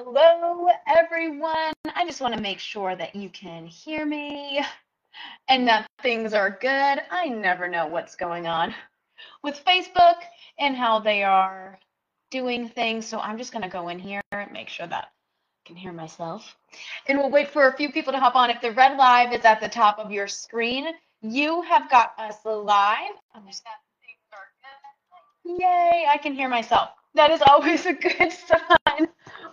Hello, everyone. I just want to make sure that you can hear me and that things are good. I never know what's going on with Facebook and how they are doing things. So I'm just going to go in here and make sure that I can hear myself. And we'll wait for a few people to hop on. If the red live is at the top of your screen, you have got us live. Yay, I can hear myself. That is always a good sign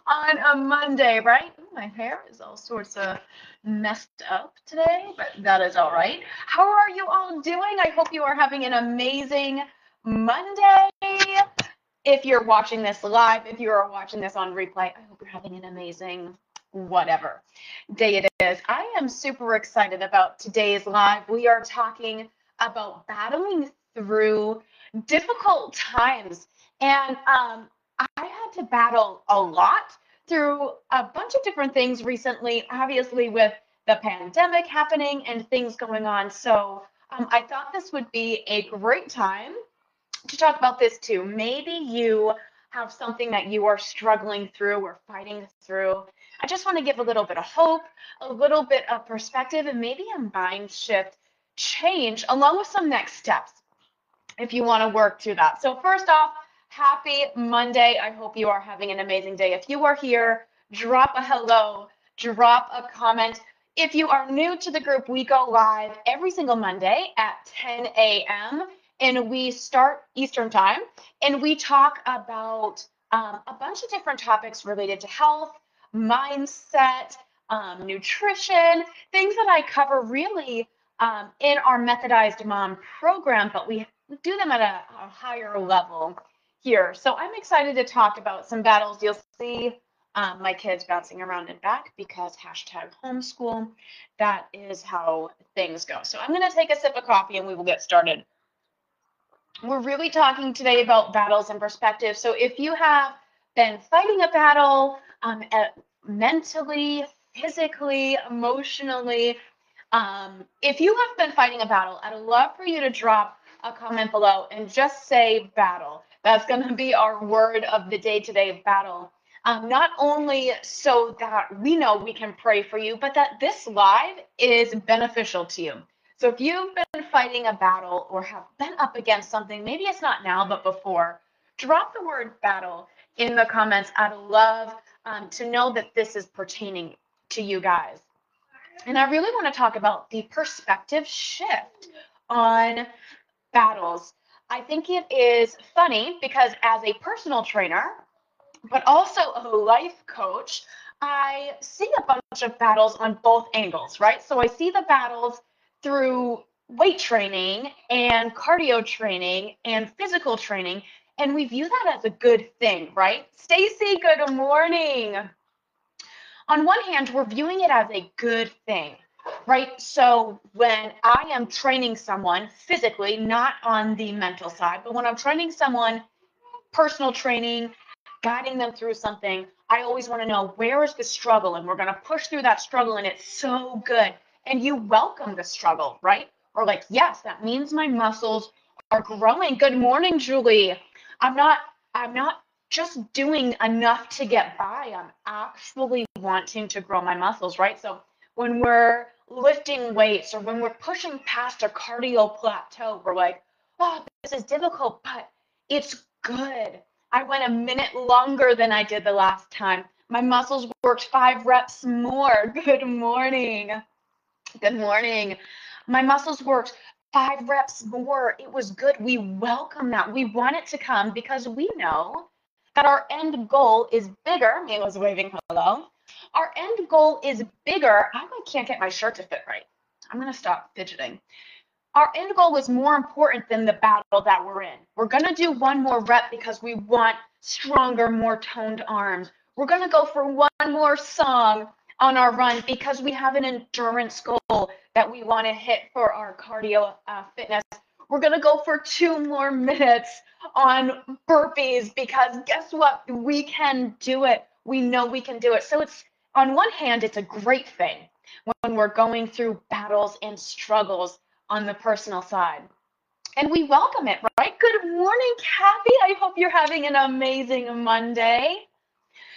on a Monday, right? My hair is all sorts of messed up today, but that is all right. How are you all doing? I hope you are having an amazing Monday. If you're watching this live, if you are watching this on replay, I hope you're having an amazing whatever day it is. I am super excited about today's live. We are talking about battling through difficult times. And um, I had to battle a lot through a bunch of different things recently, obviously, with the pandemic happening and things going on. So um, I thought this would be a great time to talk about this too. Maybe you have something that you are struggling through or fighting through. I just want to give a little bit of hope, a little bit of perspective, and maybe a mind shift change along with some next steps if you want to work through that. So, first off, happy Monday. I hope you are having an amazing day. If you are here, drop a hello, drop a comment. If you are new to the group, we go live every single Monday at 10 a.m. and we start Eastern time and we talk about um, a bunch of different topics related to health, mindset, um, nutrition, things that I cover really um, in our Methodized Mom program, but we do them at a, a higher level here. So I'm excited to talk about some battles. You'll see um, my kids bouncing around and back because hashtag homeschool. That is how things go. So I'm going to take a sip of coffee and we will get started. We're really talking today about battles and perspective. So if you have been fighting a battle um, mentally, physically, emotionally, um, if you have been fighting a battle, I'd love for you to drop a comment below and just say battle. That's going to be our word of the day today battle. Um, not only so that we know we can pray for you, but that this live is beneficial to you. So if you've been fighting a battle or have been up against something, maybe it's not now, but before, drop the word battle in the comments. I'd love um, to know that this is pertaining to you guys. And I really want to talk about the perspective shift on battles. I think it is funny because as a personal trainer, but also a life coach, I see a bunch of battles on both angles, right? So I see the battles through weight training and cardio training and physical training, and we view that as a good thing, right? Stacy, good morning. On one hand, we're viewing it as a good thing right? So when I am training someone physically, not on the mental side, but when I'm training someone, personal training, guiding them through something, I always want to know where is the struggle, and we're going to push through that struggle, and it's so good. And you welcome the struggle, right? Or like, yes, that means my muscles are growing. Good morning, Julie. I'm not. I'm not just doing enough to get by. I'm actually wanting to grow my muscles, right? So when we're lifting weights or when we're pushing past a cardio plateau, we're like, oh, this is difficult, but it's good. I went a minute longer than I did the last time. My muscles worked five reps more. Good morning. Good morning. My muscles worked five reps more. It was good. We welcome that. We want it to come because we know that our end goal is bigger. Mila's waving hello our end goal is bigger. I can't get my shirt to fit right. I'm going to stop fidgeting. Our end goal is more important than the battle that we're in. We're going to do one more rep because we want stronger, more toned arms. We're going to go for one more song on our run because we have an endurance goal that we want to hit for our cardio uh, fitness. We're going to go for two more minutes on burpees because guess what? We can do it. We know we can do it. So it's on one hand, it's a great thing when we're going through battles and struggles on the personal side. And we welcome it, right? Good morning, Kathy. I hope you're having an amazing Monday.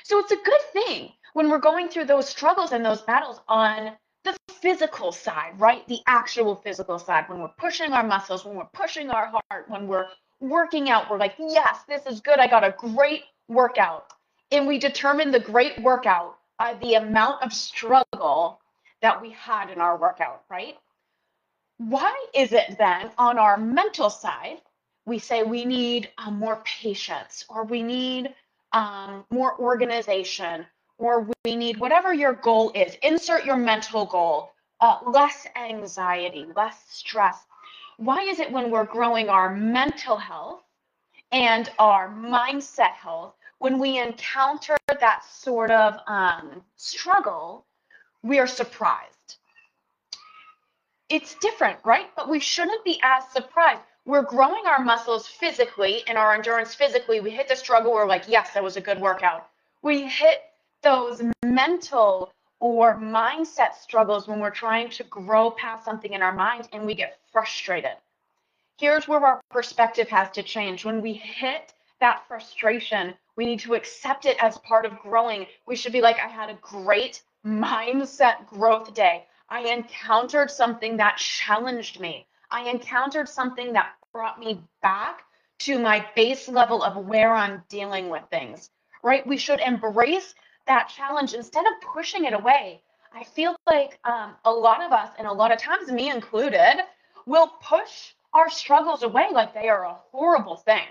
So it's a good thing when we're going through those struggles and those battles on the physical side, right? The actual physical side, when we're pushing our muscles, when we're pushing our heart, when we're working out, we're like, yes, this is good. I got a great workout. And we determine the great workout by the amount of struggle that we had in our workout, right? Why is it then on our mental side, we say we need um, more patience or we need um, more organization or we need whatever your goal is, insert your mental goal, uh, less anxiety, less stress. Why is it when we're growing our mental health and our mindset health, when we encounter that sort of um, struggle, we are surprised? It's different, right? But we shouldn't be as surprised. We're growing our muscles physically and our endurance physically. We hit the struggle, we're like, yes, that was a good workout. We hit those mental or mindset struggles when we're trying to grow past something in our mind and we get frustrated. Here's where our perspective has to change. When we hit that frustration, we need to accept it as part of growing. We should be like, I had a great mindset growth day. I encountered something that challenged me. I encountered something that brought me back to my base level of where I'm dealing with things, right? We should embrace that challenge instead of pushing it away. I feel like um, a lot of us, and a lot of times me included, will push our struggles away like they are a horrible thing.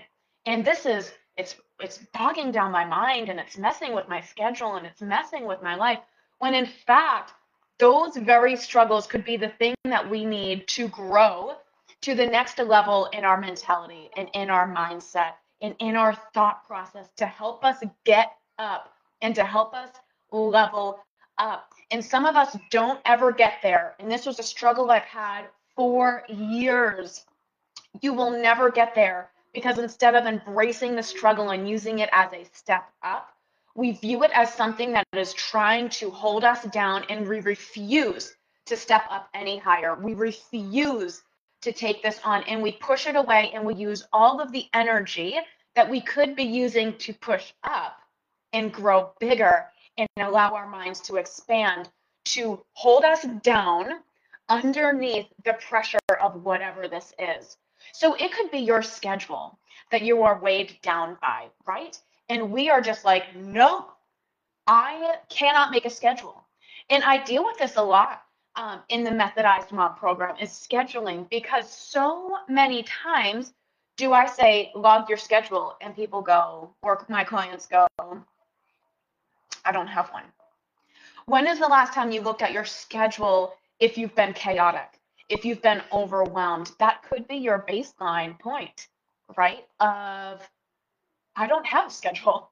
And this is it's it's bogging down my mind and it's messing with my schedule and it's messing with my life. When in fact, those very struggles could be the thing that we need to grow to the next level in our mentality and in our mindset and in our thought process to help us get up and to help us level up. And some of us don't ever get there. And this was a struggle I've had for years. You will never get there because instead of embracing the struggle and using it as a step up, we view it as something that is trying to hold us down and we refuse to step up any higher. We refuse to take this on and we push it away and we use all of the energy that we could be using to push up and grow bigger and allow our minds to expand to hold us down underneath the pressure of whatever this is. So it could be your schedule that you are weighed down by, right? And we are just like, no, I cannot make a schedule. And I deal with this a lot um, in the methodized mom program is scheduling because so many times do I say log your schedule and people go, or my clients go, I don't have one. When is the last time you looked at your schedule if you've been chaotic, if you've been overwhelmed? That could be your baseline point, right? Of, I don't have a schedule.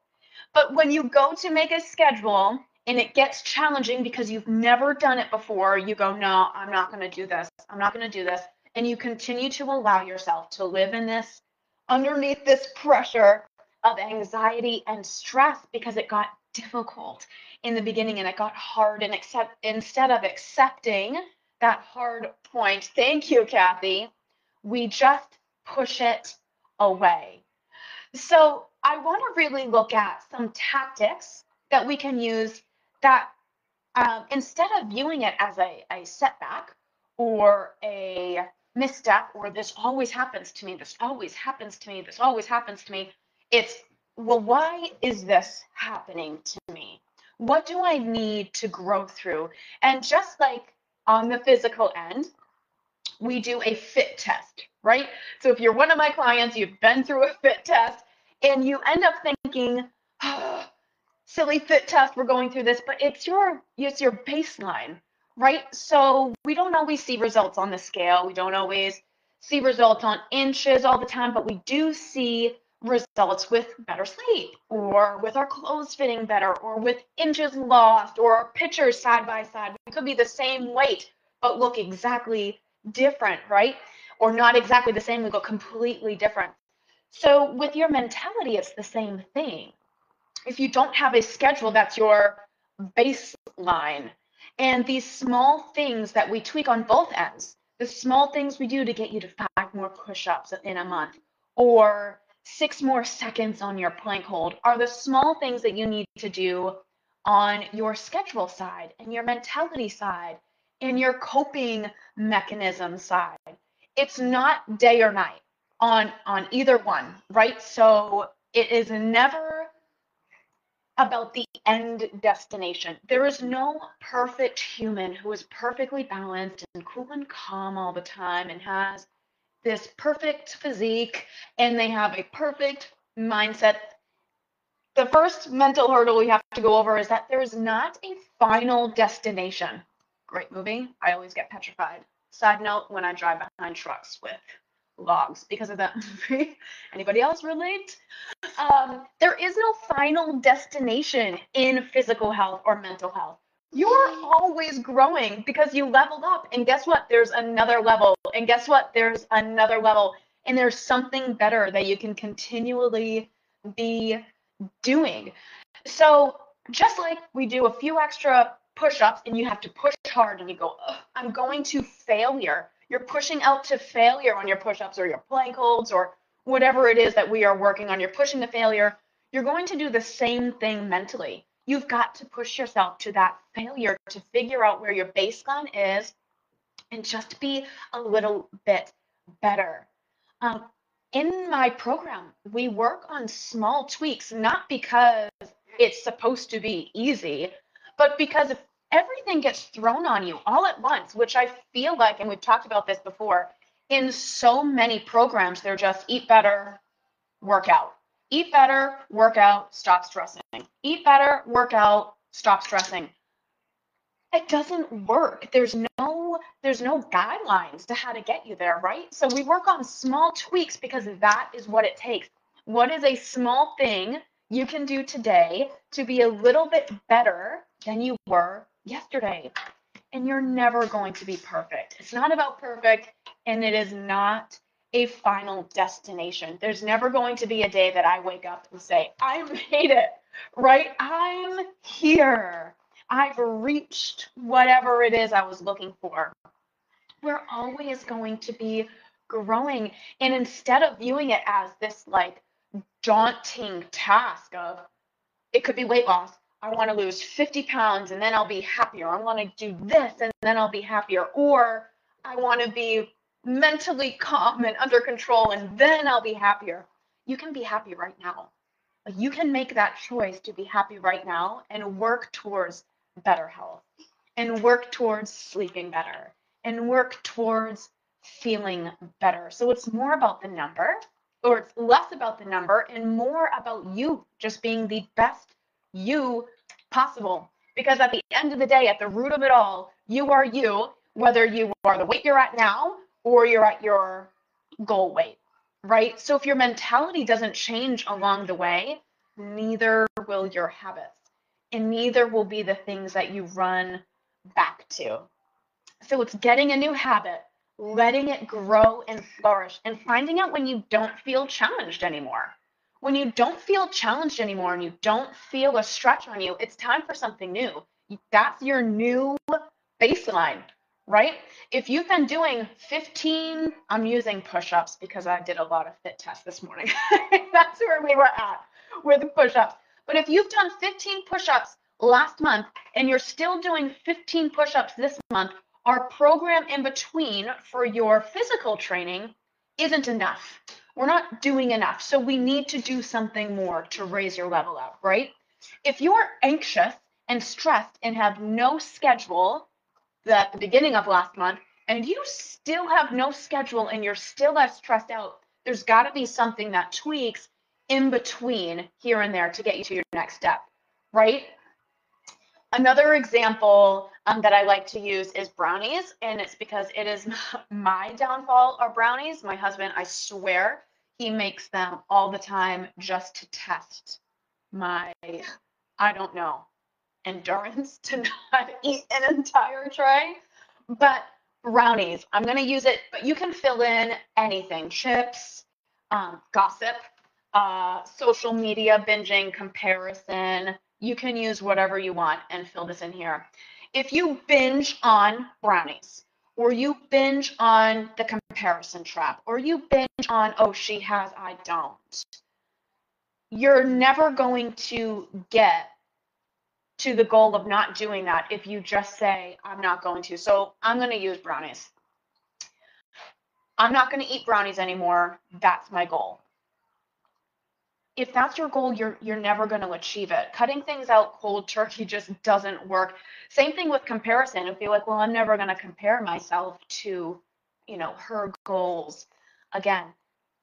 But when you go to make a schedule and it gets challenging because you've never done it before, you go, no, I'm not going to do this. I'm not going to do this. And you continue to allow yourself to live in this, underneath this pressure of anxiety and stress because it got difficult in the beginning and it got hard and accept instead of accepting that hard point thank you kathy we just push it away so i want to really look at some tactics that we can use that um, instead of viewing it as a, a setback or a misstep or this always happens to me this always happens to me this always happens to me it's well, why is this happening to me? What do I need to grow through? And just like on the physical end, we do a fit test, right? So if you're one of my clients, you've been through a fit test and you end up thinking, oh, silly fit test, we're going through this, but it's your it's your baseline, right? So we don't always see results on the scale. We don't always see results on inches all the time, but we do see results with better sleep or with our clothes fitting better or with inches lost or pictures side by side. We could be the same weight but look exactly different, right? Or not exactly the same, we look completely different. So with your mentality, it's the same thing. If you don't have a schedule, that's your baseline. And these small things that we tweak on both ends, the small things we do to get you to five more push ups in a month, or six more seconds on your plank hold are the small things that you need to do on your schedule side and your mentality side and your coping mechanism side. It's not day or night on on either one, right? So it is never about the end destination. There is no perfect human who is perfectly balanced and cool and calm all the time and has this perfect physique and they have a perfect mindset. The first mental hurdle we have to go over is that there is not a final destination. Great movie. I always get petrified. Side note when I drive behind trucks with logs because of that movie. Anybody else relate? Um, there is no final destination in physical health or mental health. You're always growing because you leveled up. And guess what? There's another level. And guess what? There's another level. And there's something better that you can continually be doing. So, just like we do a few extra push ups and you have to push hard and you go, I'm going to failure you're pushing out to failure on your push-ups or your plank holds or whatever it is that we are working on. You're pushing to failure. You're going to do the same thing mentally. You've got to push yourself to that failure to figure out where your baseline is and just be a little bit better. Um, in my program, we work on small tweaks, not because it's supposed to be easy, but because if everything gets thrown on you all at once, which I feel like, and we've talked about this before, in so many programs, they're just eat better, work out. Eat better, work out, stop stressing. Eat better, work out, stop stressing. It doesn't work. There's no there's no guidelines to how to get you there, right? So we work on small tweaks because that is what it takes. What is a small thing you can do today to be a little bit better than you were yesterday. And you're never going to be perfect. It's not about perfect, and it is not a final destination. There's never going to be a day that I wake up and say, I made it, right? I'm here. I've reached whatever it is I was looking for. We're always going to be growing. And instead of viewing it as this like daunting task of it could be weight loss, I want to lose 50 pounds and then I'll be happier. I want to do this and then I'll be happier. Or I want to be mentally calm and under control and then I'll be happier. You can be happy right now. You can make that choice to be happy right now and work towards better health and work towards sleeping better and work towards feeling better. So it's more about the number or it's less about the number and more about you just being the best you possible. Because at the end of the day, at the root of it all, you are you, whether you are the weight you're at now or you're at your goal weight, right? So if your mentality doesn't change along the way, neither will your habits, and neither will be the things that you run back to. So it's getting a new habit, letting it grow and flourish, and finding out when you don't feel challenged anymore when you don't feel challenged anymore and you don't feel a stretch on you, it's time for something new. That's your new baseline, right? If you've been doing 15, I'm using push ups because I did a lot of fit tests this morning. That's where we were at with the push ups. But if you've done 15 push ups last month and you're still doing 15 push ups this month, our program in between for your physical training isn't enough we're not doing enough. So we need to do something more to raise your level up, right? If you're anxious and stressed and have no schedule at the beginning of last month, and you still have no schedule and you're still as stressed out, there's got to be something that tweaks in between here and there to get you to your next step, right? Another example um, that I like to use is brownies, and it's because it is my downfall are brownies. My husband, I swear, he makes them all the time just to test my, I don't know, endurance to not eat an entire tray. But brownies, I'm going to use it, but you can fill in anything chips, um, gossip, uh, social media binging, comparison you can use whatever you want and fill this in here. If you binge on brownies or you binge on the comparison trap, or you binge on, oh, she has, I don't, you're never going to get to the goal of not doing that if you just say, I'm not going to. So I'm going to use brownies. I'm not going to eat brownies anymore. That's my goal. If that's your goal, you're you're never going to achieve it. Cutting things out cold turkey just doesn't work. Same thing with comparison. If you're like, well, I'm never going to compare myself to, you know, her goals. Again,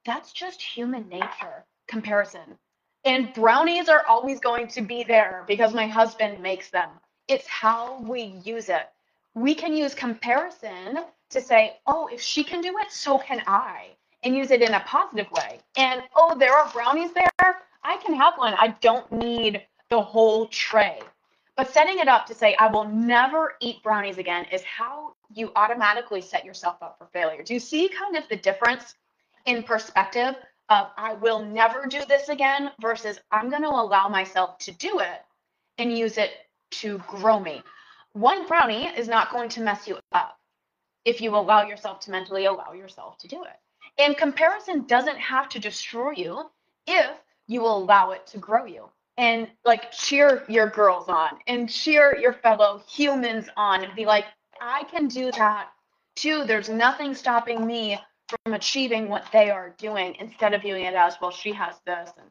that's just human nature. Comparison. And brownies are always going to be there because my husband makes them. It's how we use it. We can use comparison to say, oh, if she can do it, so can I, and use it in a positive way. And oh, there are brownies there. I can have one. I don't need the whole tray. But setting it up to say, I will never eat brownies again is how you automatically set yourself up for failure. Do you see kind of the difference in perspective of I will never do this again versus I'm going to allow myself to do it and use it to grow me? One brownie is not going to mess you up if you allow yourself to mentally allow yourself to do it. And comparison doesn't have to destroy you if you allow it to grow you. And like cheer your girls on and cheer your fellow humans on and be like, I can do that too. There's nothing stopping me from achieving what they are doing instead of viewing it as, well, she has this and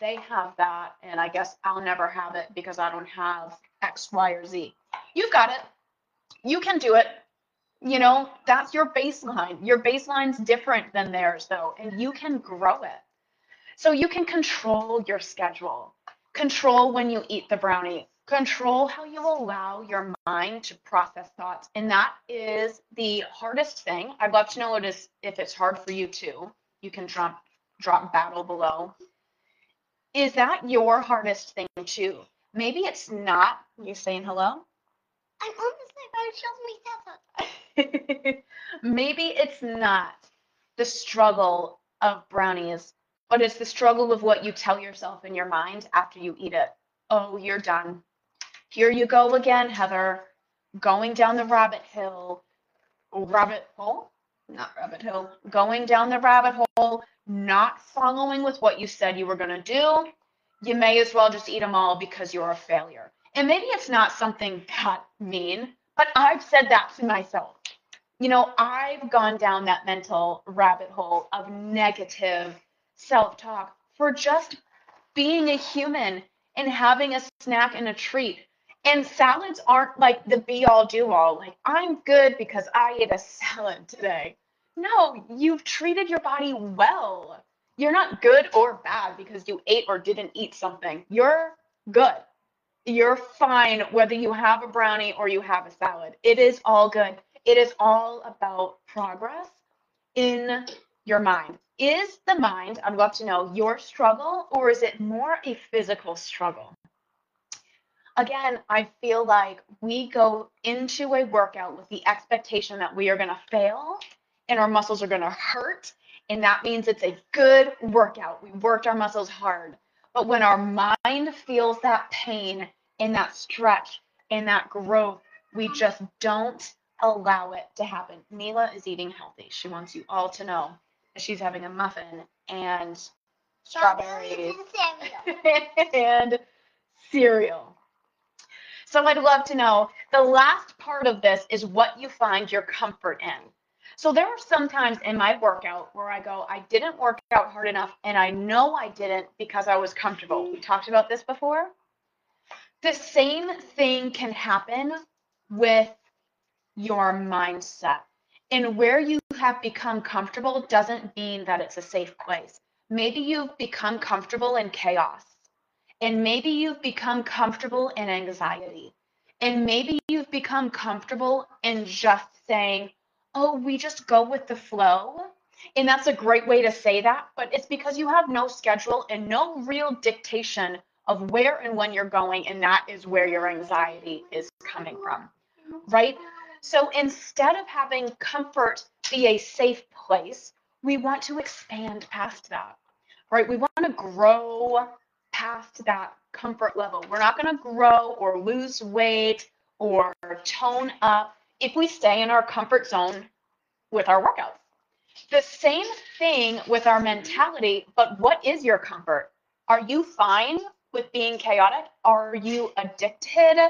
they have that. And I guess I'll never have it because I don't have X, Y, or Z. You've got it. You can do it you know, that's your baseline. Your baseline's different than theirs, though, and you can grow it. So you can control your schedule, control when you eat the brownie, control how you allow your mind to process thoughts. And that is the hardest thing. I'd love to know what is if it's hard for you too. You can drop drop battle below. Is that your hardest thing too? Maybe it's not. You saying hello? I'm honestly very shows me. Maybe it's not the struggle of brownies, but it's the struggle of what you tell yourself in your mind after you eat it. Oh, you're done. Here you go again, Heather, going down the rabbit hill. Rabbit hole? Not rabbit hill. Going down the rabbit hole, not following with what you said you were going to do. You may as well just eat them all because you're a failure. And maybe it's not something that mean, but I've said that to myself you know, I've gone down that mental rabbit hole of negative self talk for just being a human and having a snack and a treat. And salads aren't like the be all do all. Like, I'm good because I ate a salad today. No, you've treated your body well. You're not good or bad because you ate or didn't eat something. You're good. You're fine whether you have a brownie or you have a salad. It is all good. It is all about progress in your mind. Is the mind, I'd love to know, your struggle or is it more a physical struggle? Again, I feel like we go into a workout with the expectation that we are going to fail and our muscles are going to hurt. And that means it's a good workout. We worked our muscles hard. But when our mind feels that pain and that stretch and that growth, we just don't allow it to happen. Mila is eating healthy. She wants you all to know that she's having a muffin and strawberries and cereal. So I'd love to know the last part of this is what you find your comfort in. So there are some times in my workout where I go, I didn't work out hard enough and I know I didn't because I was comfortable. We talked about this before. The same thing can happen with your mindset. And where you have become comfortable doesn't mean that it's a safe place. Maybe you've become comfortable in chaos. And maybe you've become comfortable in anxiety. And maybe you've become comfortable in just saying, oh, we just go with the flow. And that's a great way to say that, but it's because you have no schedule and no real dictation of where and when you're going. And that is where your anxiety is coming from, right? So instead of having comfort be a safe place, we want to expand past that, right? We want to grow past that comfort level. We're not going to grow or lose weight or tone up if we stay in our comfort zone with our workouts. The same thing with our mentality, but what is your comfort? Are you fine with being chaotic? Are you addicted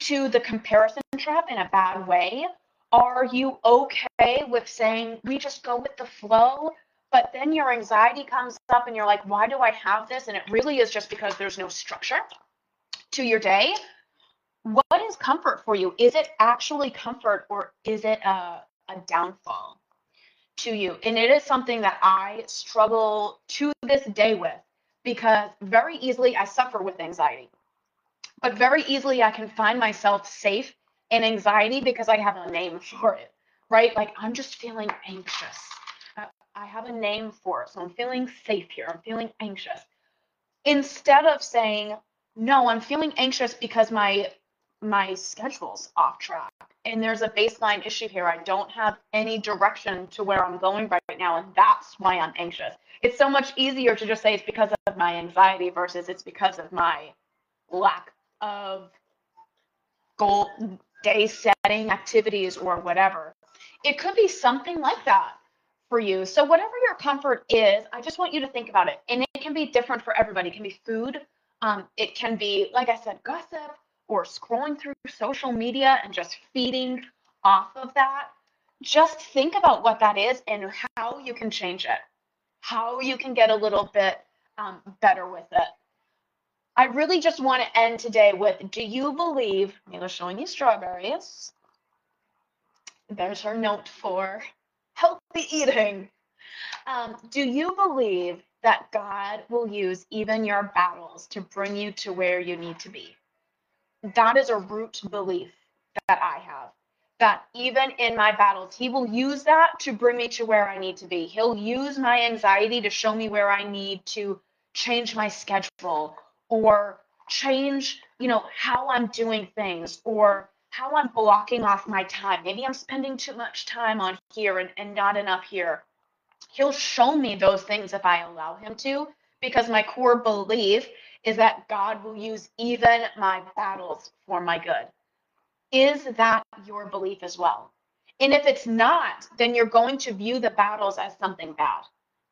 to the comparison trap in a bad way? Are you okay with saying we just go with the flow? But then your anxiety comes up and you're like, why do I have this? And it really is just because there's no structure to your day. What is comfort for you? Is it actually comfort or is it a, a downfall to you? And it is something that I struggle to this day with because very easily I suffer with anxiety. But very easily I can find myself safe in anxiety because I have a name for it, right? Like I'm just feeling anxious. I have a mm. name for it. So I'm feeling safe here. I'm feeling anxious. Instead of saying, no, I'm feeling anxious because my my schedule's off track and there's a baseline issue here. I don't have any direction to where I'm going right now, and that's why I'm anxious. It's so much easier to just say it's because of my anxiety versus it's because of my lack of goal day setting activities or whatever. It could be something like that for you. So whatever your comfort is, I just want you to think about it. And it can be different for everybody. It can be food. Um, it can be, like I said, gossip or scrolling through social media and just feeding off of that. Just think about what that is and how you can change it, how you can get a little bit um, better with it. I really just want to end today with Do you believe? Mila's showing you strawberries. There's her note for healthy eating. Um, do you believe that God will use even your battles to bring you to where you need to be? That is a root belief that I have. That even in my battles, He will use that to bring me to where I need to be. He'll use my anxiety to show me where I need to change my schedule or change, you know, how I'm doing things or how I'm blocking off my time. Maybe I'm spending too much time on here and, and not enough here. He'll show me those things if I allow him to, because my core belief is that God will use even my battles for my good. Is that your belief as well? And if it's not, then you're going to view the battles as something bad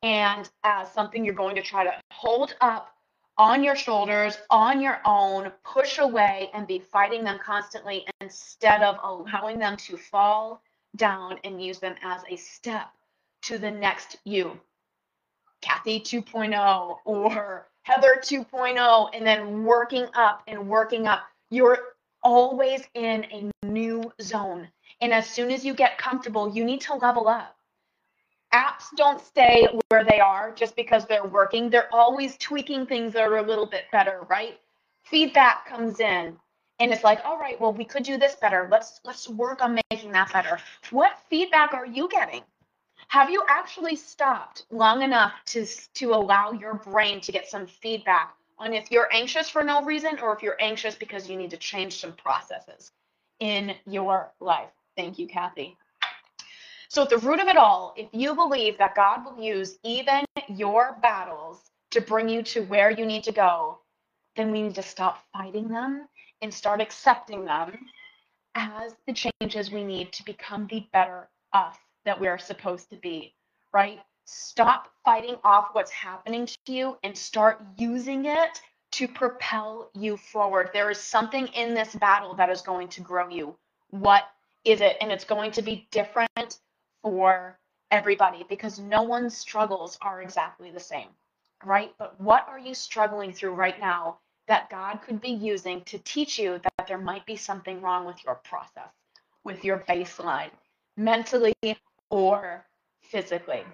and as something you're going to try to hold up on your shoulders, on your own, push away and be fighting them constantly instead of allowing them to fall down and use them as a step to the next you. Kathy 2.0 or Heather 2.0, and then working up and working up. You're always in a new zone. And as soon as you get comfortable, you need to level up apps don't stay where they are just because they're working. They're always tweaking things that are a little bit better, right? Feedback comes in and it's like, all right, well, we could do this better. Let's let's work on making that better. What feedback are you getting? Have you actually stopped long enough to to allow your brain to get some feedback on if you're anxious for no reason or if you're anxious because you need to change some processes in your life? Thank you, Kathy. So, at the root of it all, if you believe that God will use even your battles to bring you to where you need to go, then we need to stop fighting them and start accepting them as the changes we need to become the better us that we are supposed to be, right? Stop fighting off what's happening to you and start using it to propel you forward. There is something in this battle that is going to grow you. What is it? And it's going to be different for everybody because no one's struggles are exactly the same, right? But what are you struggling through right now that God could be using to teach you that there might be something wrong with your process, with your baseline, mentally or physically?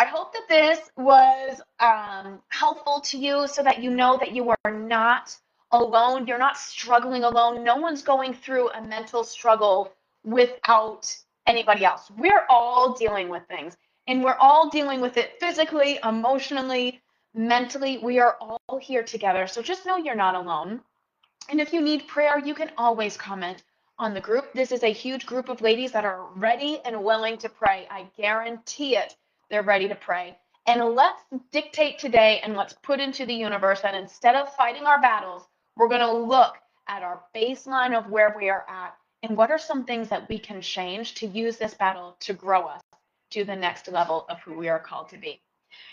I hope that this was um, helpful to you so that you know that you are not alone. You're not struggling alone. No one's going through a mental struggle without anybody else. We're all dealing with things and we're all dealing with it physically, emotionally, mentally. We are all here together. So just know you're not alone. And if you need prayer, you can always comment on the group. This is a huge group of ladies that are ready and willing to pray. I guarantee it. They're ready to pray. And let's dictate today and let's put into the universe that instead of fighting our battles, we're going to look at our baseline of where we are at And what are some things that we can change to use this battle to grow us to the next level of who we are called to be?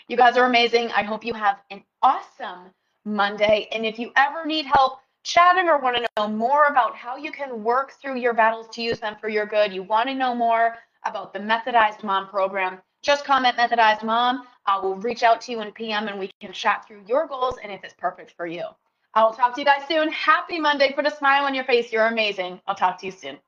You guys are amazing. I hope you have an awesome Monday. And if you ever need help chatting or want to know more about how you can work through your battles to use them for your good, you want to know more about the Methodized Mom program, just comment Methodized Mom. I will reach out to you in PM and we can chat through your goals and if it's perfect for you. I will talk to you guys soon. Happy Monday. Put a smile on your face. You're amazing. I'll talk to you soon.